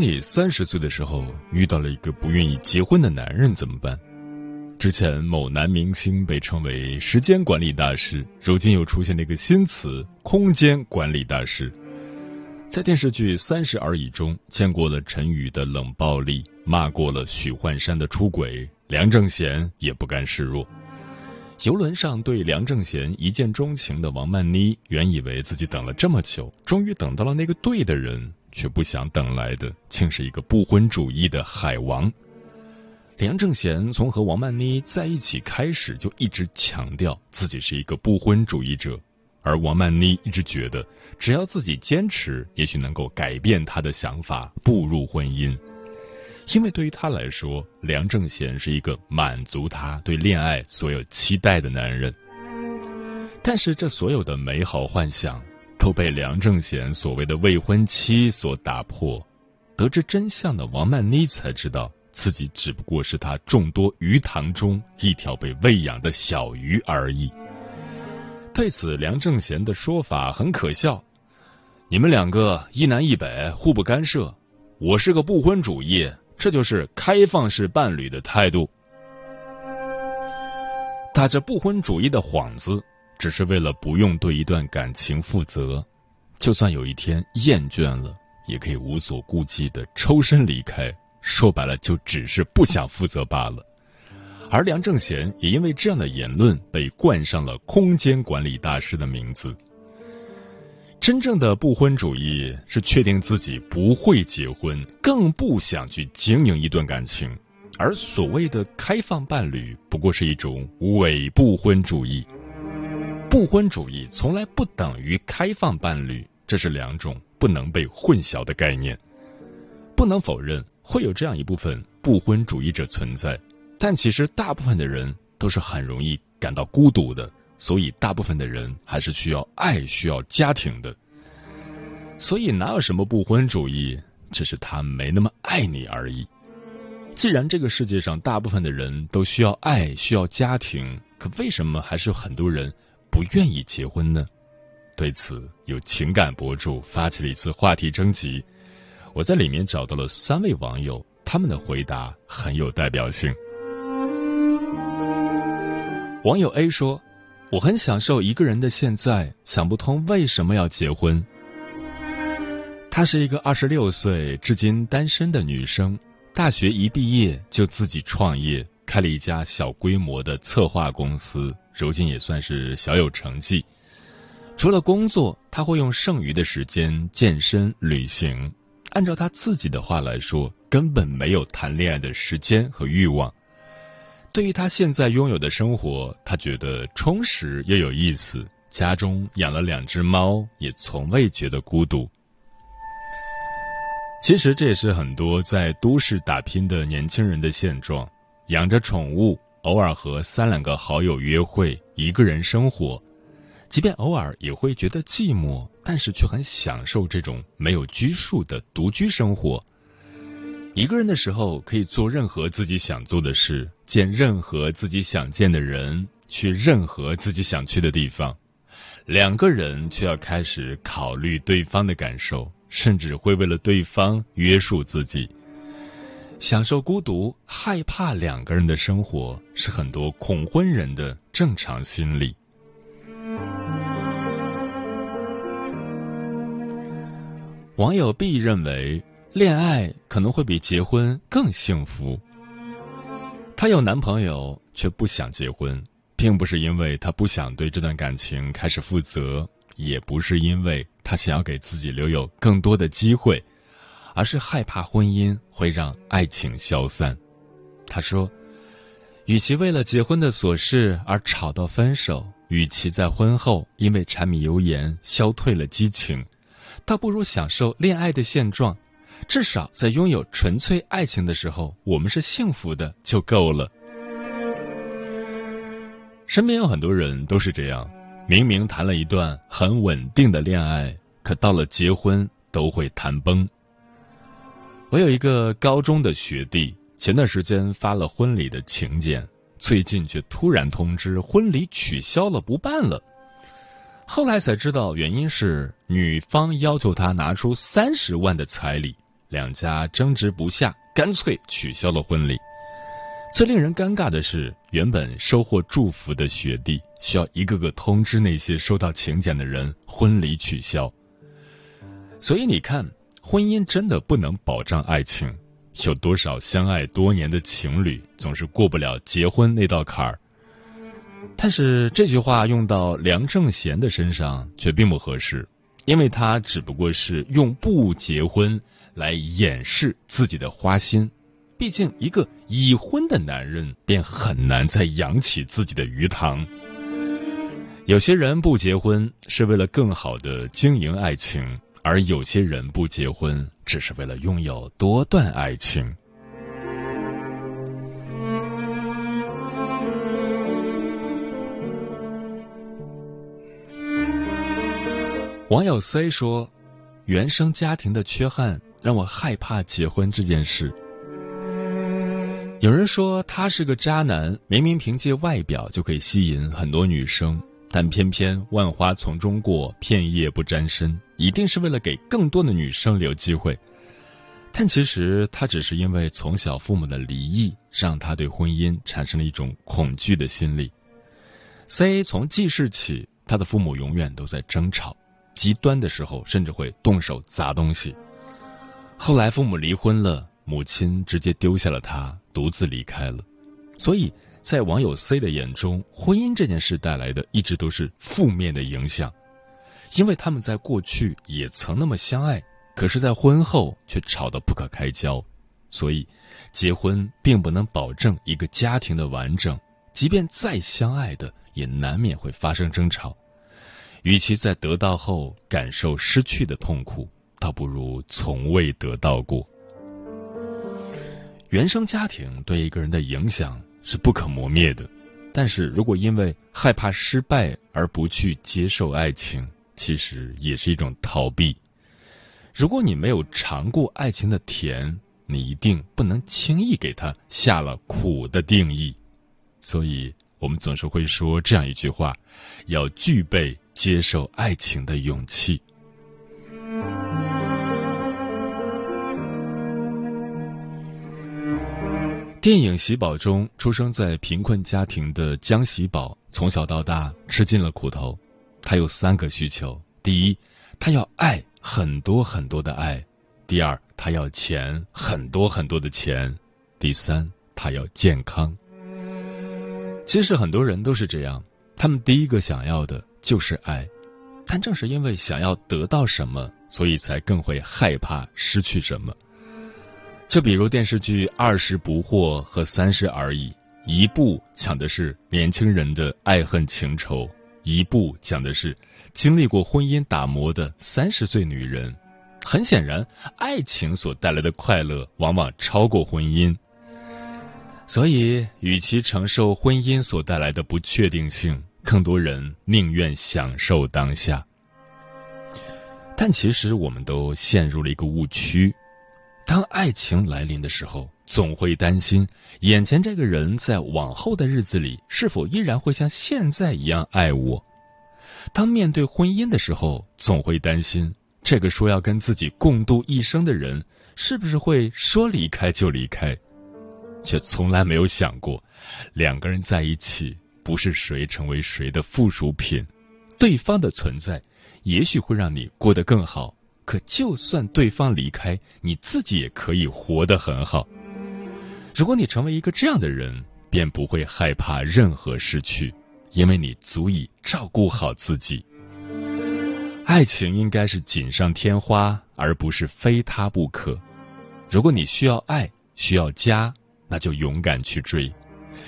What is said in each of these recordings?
你三十岁的时候遇到了一个不愿意结婚的男人怎么办？之前某男明星被称为时间管理大师，如今又出现了一个新词——空间管理大师。在电视剧《三十而已》中，见过了陈宇的冷暴力，骂过了许幻山的出轨，梁正贤也不甘示弱。游轮上对梁正贤一见钟情的王曼妮，原以为自己等了这么久，终于等到了那个对的人。却不想等来的，竟是一个不婚主义的海王。梁正贤从和王曼妮在一起开始，就一直强调自己是一个不婚主义者，而王曼妮一直觉得，只要自己坚持，也许能够改变他的想法，步入婚姻。因为对于他来说，梁正贤是一个满足他对恋爱所有期待的男人。但是，这所有的美好幻想。都被梁正贤所谓的未婚妻所打破。得知真相的王曼妮才知道自己只不过是他众多鱼塘中一条被喂养的小鱼而已。对此，梁正贤的说法很可笑：你们两个一南一北，互不干涉。我是个不婚主义，这就是开放式伴侣的态度。打着不婚主义的幌子。只是为了不用对一段感情负责，就算有一天厌倦了，也可以无所顾忌的抽身离开。说白了，就只是不想负责罢了。而梁正贤也因为这样的言论被冠上了“空间管理大师”的名字。真正的不婚主义是确定自己不会结婚，更不想去经营一段感情，而所谓的开放伴侣，不过是一种伪不婚主义。不婚主义从来不等于开放伴侣，这是两种不能被混淆的概念。不能否认会有这样一部分不婚主义者存在，但其实大部分的人都是很容易感到孤独的，所以大部分的人还是需要爱、需要家庭的。所以哪有什么不婚主义，只是他没那么爱你而已。既然这个世界上大部分的人都需要爱、需要家庭，可为什么还是有很多人？不愿意结婚呢？对此，有情感博主发起了一次话题征集，我在里面找到了三位网友，他们的回答很有代表性。网友 A 说：“我很享受一个人的现在，想不通为什么要结婚。”她是一个二十六岁至今单身的女生，大学一毕业就自己创业，开了一家小规模的策划公司。如今也算是小有成绩。除了工作，他会用剩余的时间健身、旅行。按照他自己的话来说，根本没有谈恋爱的时间和欲望。对于他现在拥有的生活，他觉得充实又有意思。家中养了两只猫，也从未觉得孤独。其实这也是很多在都市打拼的年轻人的现状：养着宠物。偶尔和三两个好友约会，一个人生活，即便偶尔也会觉得寂寞，但是却很享受这种没有拘束的独居生活。一个人的时候，可以做任何自己想做的事，见任何自己想见的人，去任何自己想去的地方。两个人却要开始考虑对方的感受，甚至会为了对方约束自己。享受孤独，害怕两个人的生活，是很多恐婚人的正常心理。网友 B 认为，恋爱可能会比结婚更幸福。她有男朋友，却不想结婚，并不是因为她不想对这段感情开始负责，也不是因为她想要给自己留有更多的机会，而是害怕婚姻会让爱情消散。他说：“与其为了结婚的琐事而吵到分手，与其在婚后因为柴米油盐消退了激情。”倒不如享受恋爱的现状，至少在拥有纯粹爱情的时候，我们是幸福的就够了。身边有很多人都是这样，明明谈了一段很稳定的恋爱，可到了结婚都会谈崩。我有一个高中的学弟，前段时间发了婚礼的请柬，最近却突然通知婚礼取消了，不办了。后来才知道，原因是女方要求他拿出三十万的彩礼，两家争执不下，干脆取消了婚礼。最令人尴尬的是，原本收获祝福的学弟，需要一个个通知那些收到请柬的人婚礼取消。所以你看，婚姻真的不能保障爱情，有多少相爱多年的情侣，总是过不了结婚那道坎儿。但是这句话用到梁正贤的身上却并不合适，因为他只不过是用不结婚来掩饰自己的花心。毕竟一个已婚的男人便很难再养起自己的鱼塘。有些人不结婚是为了更好的经营爱情，而有些人不结婚只是为了拥有多段爱情。网友 C 说：“原生家庭的缺憾让我害怕结婚这件事。”有人说他是个渣男，明明凭借外表就可以吸引很多女生，但偏偏万花丛中过，片叶不沾身，一定是为了给更多的女生留机会。但其实他只是因为从小父母的离异，让他对婚姻产生了一种恐惧的心理。C 从记事起，他的父母永远都在争吵。极端的时候，甚至会动手砸东西。后来父母离婚了，母亲直接丢下了他，独自离开了。所以在网友 C 的眼中，婚姻这件事带来的一直都是负面的影响，因为他们在过去也曾那么相爱，可是，在婚后却吵得不可开交。所以，结婚并不能保证一个家庭的完整，即便再相爱的，也难免会发生争吵。与其在得到后感受失去的痛苦，倒不如从未得到过。原生家庭对一个人的影响是不可磨灭的，但是如果因为害怕失败而不去接受爱情，其实也是一种逃避。如果你没有尝过爱情的甜，你一定不能轻易给它下了苦的定义。所以，我们总是会说这样一句话：要具备。接受爱情的勇气。电影《喜宝》中，出生在贫困家庭的江喜宝，从小到大吃尽了苦头。他有三个需求：第一，他要爱，很多很多的爱；第二，他要钱，很多很多的钱；第三，他要健康。其实很多人都是这样，他们第一个想要的。就是爱，但正是因为想要得到什么，所以才更会害怕失去什么。就比如电视剧《二十不惑》和《三十而已》，一部讲的是年轻人的爱恨情仇，一部讲的是经历过婚姻打磨的三十岁女人。很显然，爱情所带来的快乐往往超过婚姻，所以与其承受婚姻所带来的不确定性。更多人宁愿享受当下，但其实我们都陷入了一个误区：当爱情来临的时候，总会担心眼前这个人在往后的日子里是否依然会像现在一样爱我；当面对婚姻的时候，总会担心这个说要跟自己共度一生的人是不是会说离开就离开，却从来没有想过两个人在一起。不是谁成为谁的附属品，对方的存在也许会让你过得更好，可就算对方离开，你自己也可以活得很好。如果你成为一个这样的人，便不会害怕任何失去，因为你足以照顾好自己。爱情应该是锦上添花，而不是非他不可。如果你需要爱，需要家，那就勇敢去追；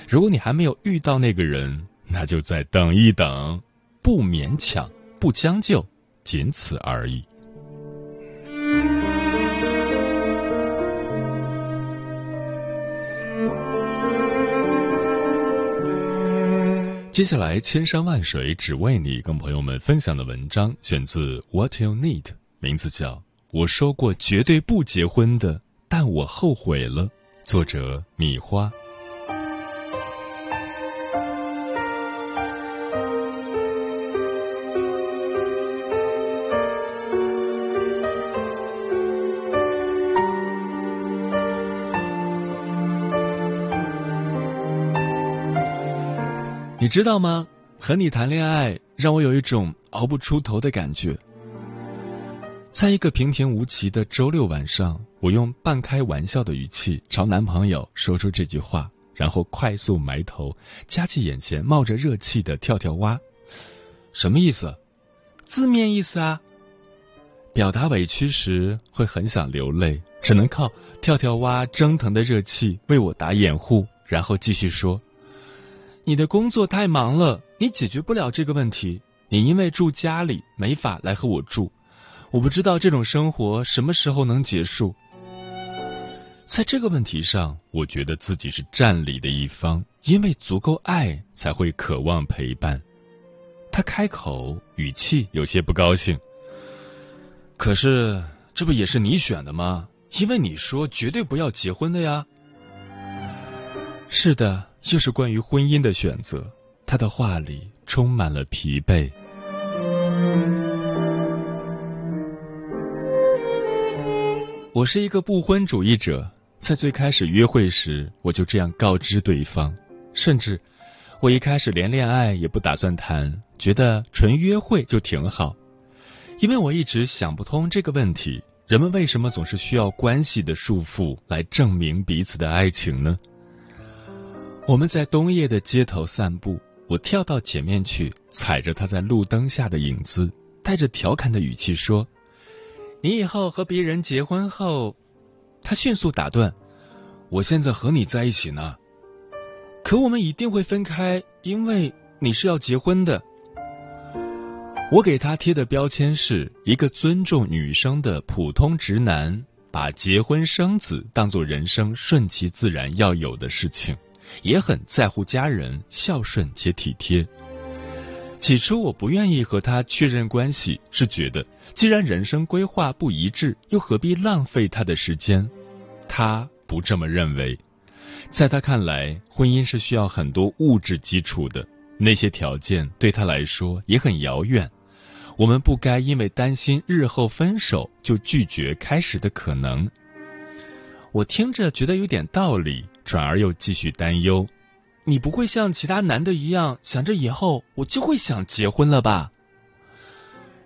如果你还没有遇到那个人，那就再等一等，不勉强，不将就，仅此而已。接下来，千山万水只为你，跟朋友们分享的文章选自《What You Need》，名字叫《我说过绝对不结婚的，但我后悔了》，作者米花。你知道吗？和你谈恋爱让我有一种熬不出头的感觉。在一个平平无奇的周六晚上，我用半开玩笑的语气朝男朋友说出这句话，然后快速埋头夹起眼前冒着热气的跳跳蛙。什么意思？字面意思啊。表达委屈时会很想流泪，只能靠跳跳蛙蒸腾的热气为我打掩护，然后继续说。你的工作太忙了，你解决不了这个问题。你因为住家里没法来和我住，我不知道这种生活什么时候能结束。在这个问题上，我觉得自己是占理的一方，因为足够爱才会渴望陪伴。他开口，语气有些不高兴。可是这不也是你选的吗？因为你说绝对不要结婚的呀。是的。又是关于婚姻的选择，他的话里充满了疲惫。我是一个不婚主义者，在最开始约会时，我就这样告知对方，甚至我一开始连恋爱也不打算谈，觉得纯约会就挺好，因为我一直想不通这个问题：人们为什么总是需要关系的束缚来证明彼此的爱情呢？我们在冬夜的街头散步，我跳到前面去，踩着他在路灯下的影子，带着调侃的语气说：“你以后和别人结婚后，他迅速打断：我现在和你在一起呢，可我们一定会分开，因为你是要结婚的。”我给他贴的标签是一个尊重女生的普通直男，把结婚生子当做人生顺其自然要有的事情。也很在乎家人，孝顺且体贴。起初我不愿意和他确认关系，是觉得既然人生规划不一致，又何必浪费他的时间？他不这么认为，在他看来，婚姻是需要很多物质基础的，那些条件对他来说也很遥远。我们不该因为担心日后分手，就拒绝开始的可能。我听着觉得有点道理。转而又继续担忧，你不会像其他男的一样想着以后我就会想结婚了吧？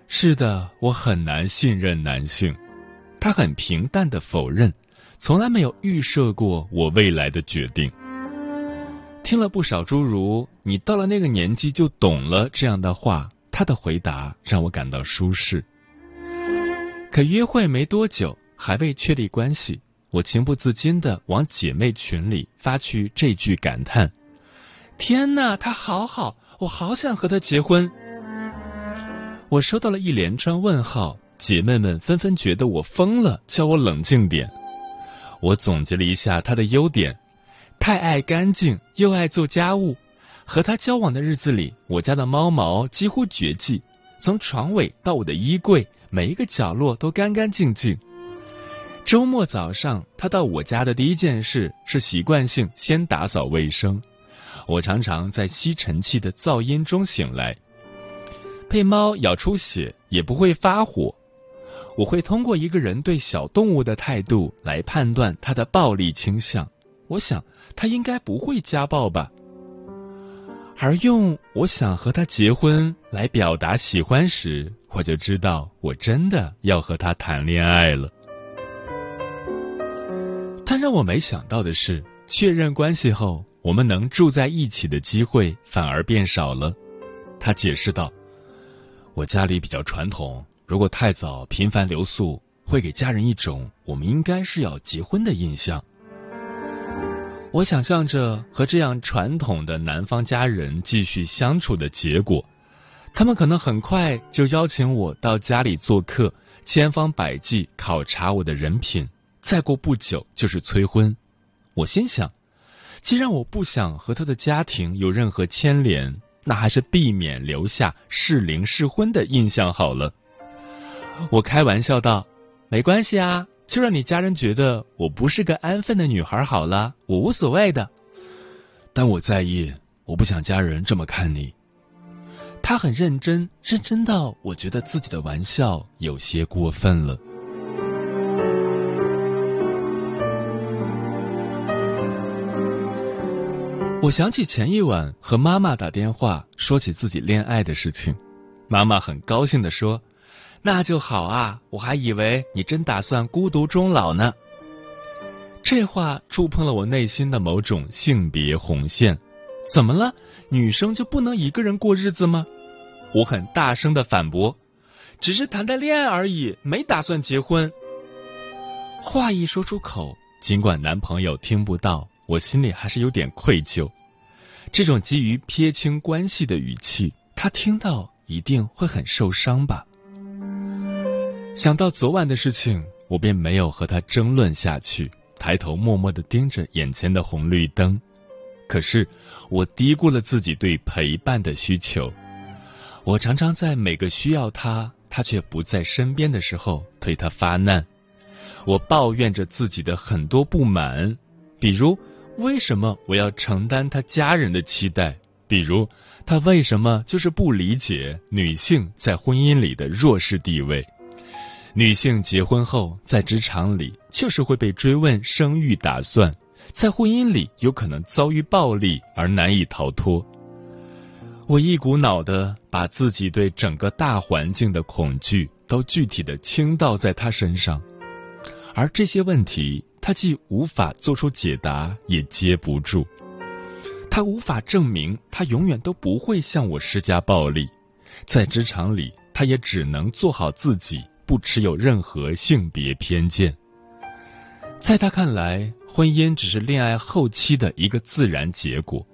是的，我很难信任男性。他很平淡的否认，从来没有预设过我未来的决定。听了不少诸如“你到了那个年纪就懂了”这样的话，他的回答让我感到舒适。可约会没多久，还未确立关系。我情不自禁的往姐妹群里发去这句感叹：“天哪，他好好，我好想和他结婚。”我收到了一连串问号，姐妹们纷纷觉得我疯了，叫我冷静点。我总结了一下他的优点：太爱干净，又爱做家务。和他交往的日子里，我家的猫毛几乎绝迹，从床尾到我的衣柜，每一个角落都干干净净。周末早上，他到我家的第一件事是习惯性先打扫卫生。我常常在吸尘器的噪音中醒来。被猫咬出血也不会发火。我会通过一个人对小动物的态度来判断他的暴力倾向。我想他应该不会家暴吧。而用“我想和他结婚”来表达喜欢时，我就知道我真的要和他谈恋爱了。但让我没想到的是，确认关系后，我们能住在一起的机会反而变少了。他解释道：“我家里比较传统，如果太早频繁留宿，会给家人一种我们应该是要结婚的印象。”我想象着和这样传统的南方家人继续相处的结果，他们可能很快就邀请我到家里做客，千方百计考察我的人品，再过不久就是催婚。我心想，既然我不想和他的家庭有任何牵连，那还是避免留下适龄适婚的印象好了。我开玩笑道：“没关系啊。”就让你家人觉得我不是个安分的女孩好了，我无所谓的。但我在意，我不想家人这么看你。他很认真，认真到我觉得自己的玩笑有些过分了。我想起前一晚和妈妈打电话说起自己恋爱的事情，妈妈很高兴的说。那就好啊，我还以为你真打算孤独终老呢。这话触碰了我内心的某种性别红线。怎么了？女生就不能一个人过日子吗？我很大声的反驳，只是谈谈恋爱而已，没打算结婚。话一说出口，尽管男朋友听不到，我心里还是有点愧疚。这种急于撇清关系的语气，他听到一定会很受伤吧。想到昨晚的事情，我便没有和他争论下去，抬头默默的盯着眼前的红绿灯。可是我低估了自己对陪伴的需求。我常常在每个需要他，他却不在身边的时候对他发难。我抱怨着自己的很多不满，比如为什么我要承担他家人的期待？比如他为什么就是不理解女性在婚姻里的弱势地位？女性结婚后，在职场里就是会被追问生育打算，在婚姻里有可能遭遇暴力而难以逃脱。我一股脑的把自己对整个大环境的恐惧都具体的倾倒在他身上，而这些问题他既无法做出解答，也接不住。他无法证明他永远都不会向我施加暴力，在职场里他也只能做好自己。不持有任何性别偏见，在他看来，婚姻只是恋爱后期的一个自然结果，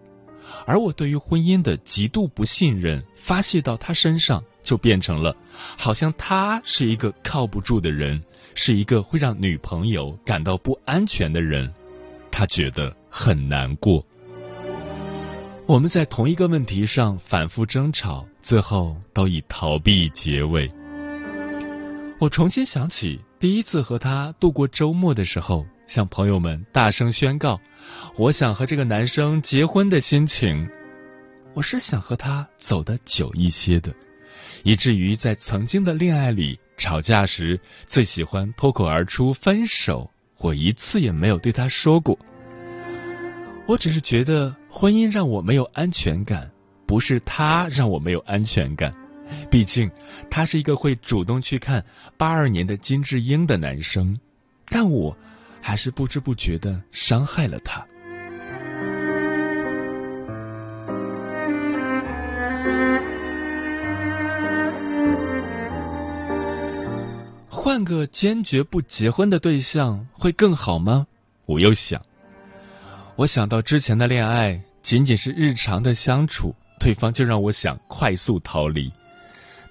而我对于婚姻的极度不信任发泄到他身上，就变成了好像他是一个靠不住的人，是一个会让女朋友感到不安全的人，他觉得很难过。我们在同一个问题上反复争吵，最后都以逃避结尾。我重新想起第一次和他度过周末的时候，向朋友们大声宣告我想和这个男生结婚的心情。我是想和他走得久一些的，以至于在曾经的恋爱里吵架时最喜欢脱口而出分手，我一次也没有对他说过。我只是觉得婚姻让我没有安全感，不是他让我没有安全感。毕竟，他是一个会主动去看八二年的金智英的男生，但我还是不知不觉的伤害了他。换个坚决不结婚的对象会更好吗？我又想，我想到之前的恋爱仅仅是日常的相处，对方就让我想快速逃离。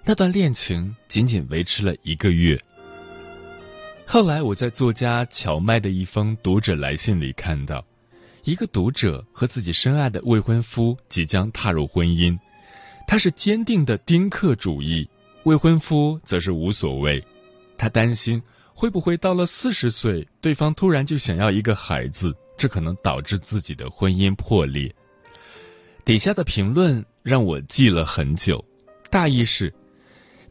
那段恋情仅仅维持了一个月。后来我在作家荞麦的一封读者来信里看到，一个读者和自己深爱的未婚夫即将踏入婚姻，他是坚定的丁克主义，未婚夫则是无所谓。他担心会不会到了四十岁，对方突然就想要一个孩子，这可能导致自己的婚姻破裂。底下的评论让我记了很久，大意是。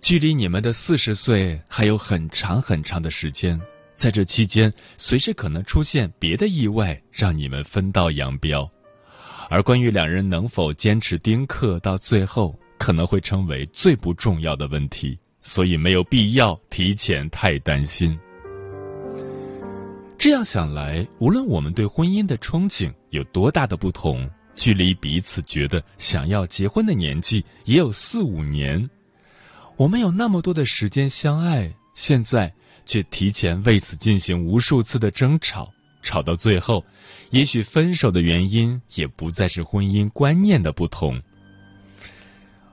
距离你们的四十岁还有很长很长的时间，在这期间，随时可能出现别的意外，让你们分道扬镳。而关于两人能否坚持丁克到最后，可能会成为最不重要的问题。所以没有必要提前太担心。这样想来，无论我们对婚姻的憧憬有多大的不同，距离彼此觉得想要结婚的年纪也有四五年，我们有那么多的时间相爱，现在却提前为此进行无数次的争吵，吵到最后，也许分手的原因也不再是婚姻观念的不同。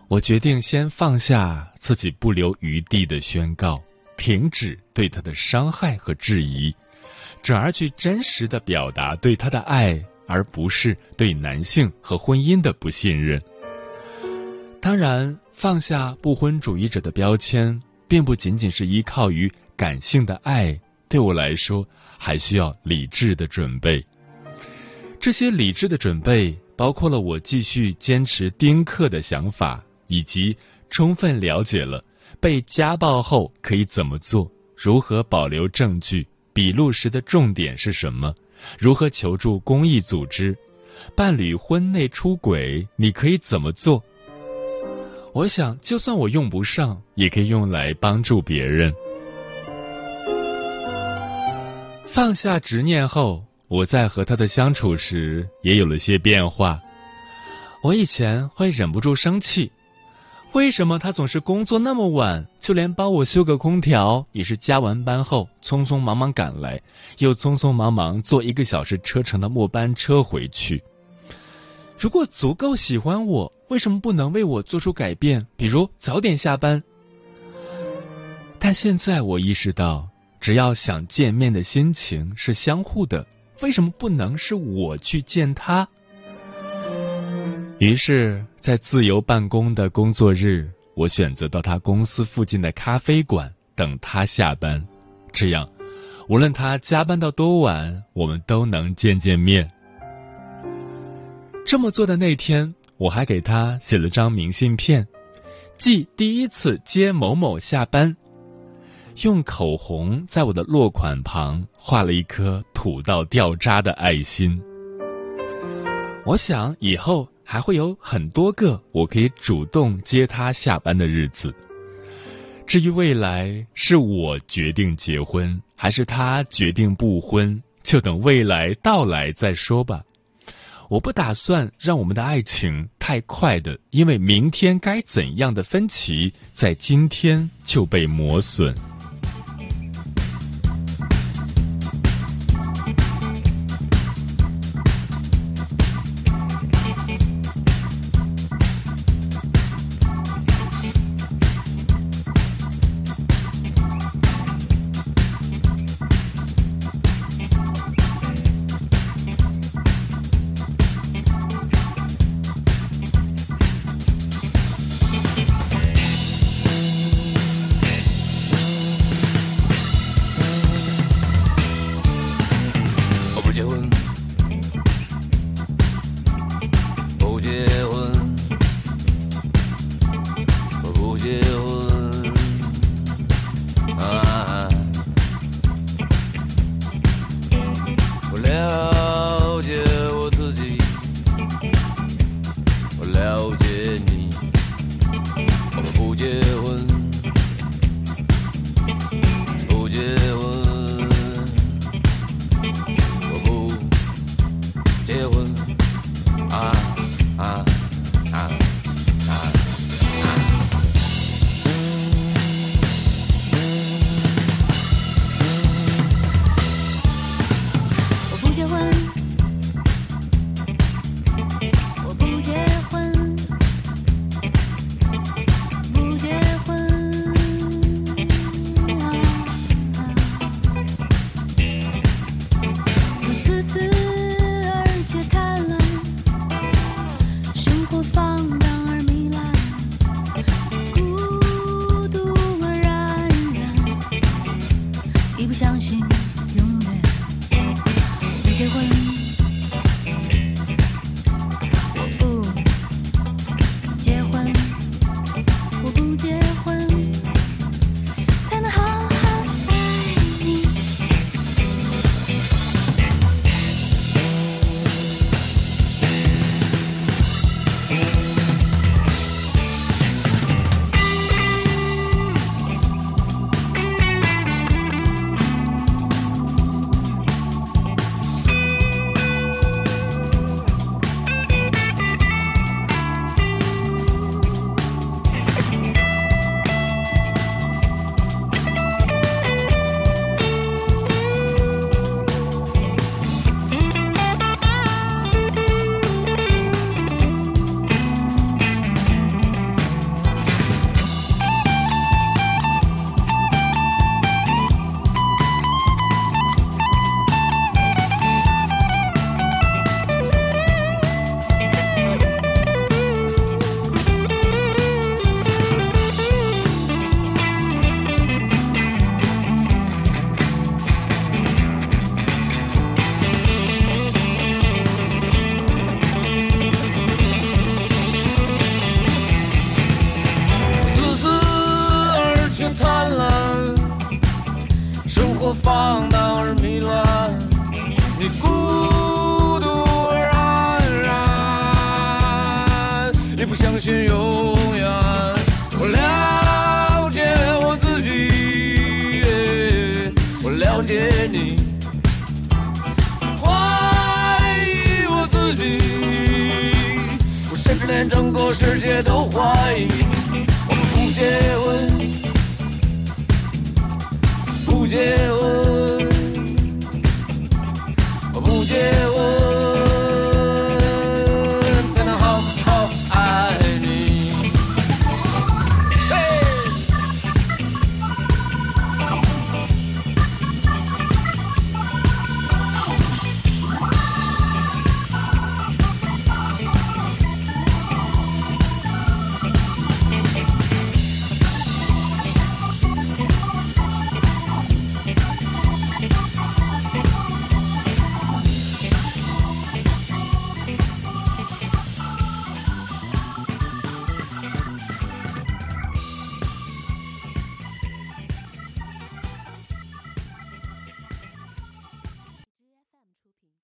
我决定先放下自己不留余地的宣告，停止对他的伤害和质疑。转而去真实的表达对他的爱，而不是对男性和婚姻的不信任。当然，放下不婚主义者的标签，并不仅仅是依靠于感性的爱。对我来说，还需要理智的准备。这些理智的准备，包括了我继续坚持丁克的想法，以及充分了解了被家暴后可以怎么做，如何保留证据。笔录时的重点是什么？如何求助公益组织？伴侣婚内出轨，你可以怎么做？我想，就算我用不上，也可以用来帮助别人。放下执念后，我在和他的相处时也有了些变化。我以前会忍不住生气。为什么他总是工作那么晚？就连帮我修个空调，也是加完班后匆匆忙忙赶来，又匆匆忙忙坐一个小时车程的末班车回去。如果足够喜欢我，为什么不能为我做出改变？比如早点下班。但现在我意识到，只要想见面的心情是相互的，为什么不能是我去见他？于是，在自由办公的工作日，我选择到他公司附近的咖啡馆等他下班。这样，无论他加班到多晚，我们都能见见面。这么做的那天，我还给他写了张明信片，记第一次接某某下班，用口红在我的落款旁画了一颗土到掉渣的爱心。我想以后。还会有很多个我可以主动接他下班的日子。至于未来是我决定结婚，还是他决定不婚，就等未来到来再说吧。我不打算让我们的爱情太快的，因为明天该怎样的分歧，在今天就被磨损。